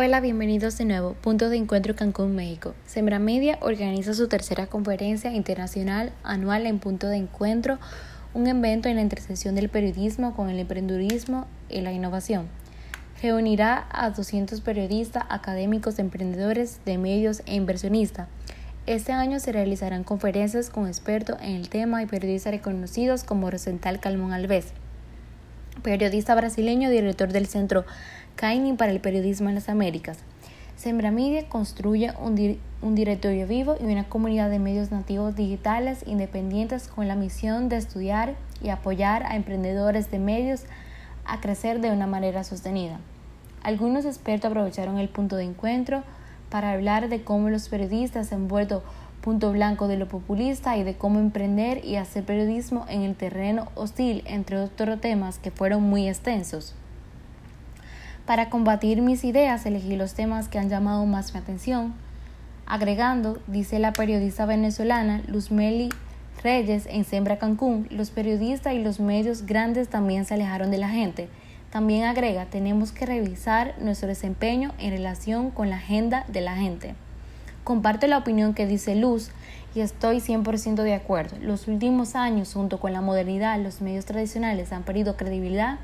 Hola, bienvenidos de nuevo. Punto de Encuentro Cancún, México. Sembra Media organiza su tercera conferencia internacional anual en Punto de Encuentro, un evento en la intersección del periodismo con el emprendedurismo y la innovación. Reunirá a 200 periodistas, académicos, emprendedores de medios e inversionistas. Este año se realizarán conferencias con expertos en el tema y periodistas reconocidos como Rosental Calmón Alves, periodista brasileño, director del Centro Para el periodismo en las Américas. Sembra Media construye un, un, directorio vivo y una comunidad de medios nativos digitales independientes con la misión de estudiar y apoyar a emprendedores de medios a crecer de una manera sostenida. Algunos expertos aprovecharon el punto de encuentro para hablar de cómo los periodistas han vuelto punto blanco de lo populista y de cómo emprender y hacer periodismo en el terreno hostil, entre otros temas que fueron muy extensos. Para combatir mis ideas elegí los temas que han llamado más mi atención, agregando, dice la periodista venezolana Luzmeli Reyes en Sembra Cancún, los periodistas y los medios grandes también se alejaron de la gente. También agrega, tenemos que revisar nuestro desempeño en relación con la agenda de la gente. Comparto la opinión que dice Luz y estoy 100% de acuerdo. Los últimos años, junto con la modernidad, los medios tradicionales han perdido credibilidad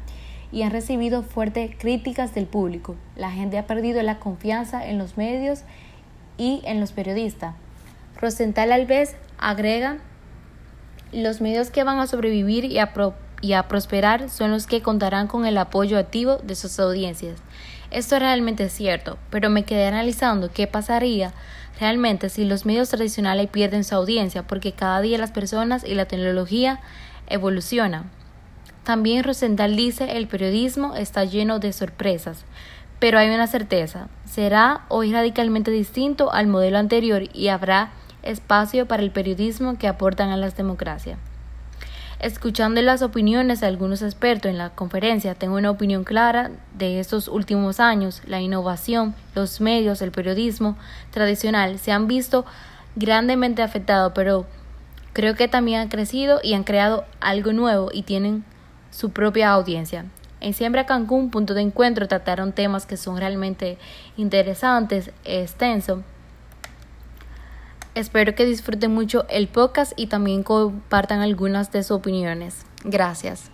y han recibido fuertes críticas del público. La gente ha perdido la confianza en los medios y en los periodistas. Rosenthal Alves agrega, los medios que van a sobrevivir y a, y a prosperar son los que contarán con el apoyo activo de sus audiencias. Esto realmente es cierto, pero me quedé analizando qué pasaría realmente si los medios tradicionales pierden su audiencia, porque cada día las personas y la tecnología evolucionan. También Rosenthal dice el periodismo está lleno de sorpresas, pero hay una certeza, será hoy radicalmente distinto al modelo anterior y habrá espacio para el periodismo que aportan a las democracias. Escuchando las opiniones de algunos expertos en la conferencia, tengo una opinión clara de estos últimos años. La innovación, los medios, el periodismo tradicional se han visto grandemente afectados, pero creo que también han crecido y han creado algo nuevo y tienen su propia audiencia. En Siembra Cancún, punto de encuentro, trataron temas que son realmente interesantes, extensos. Espero que disfruten mucho el podcast y también compartan algunas de sus opiniones. Gracias.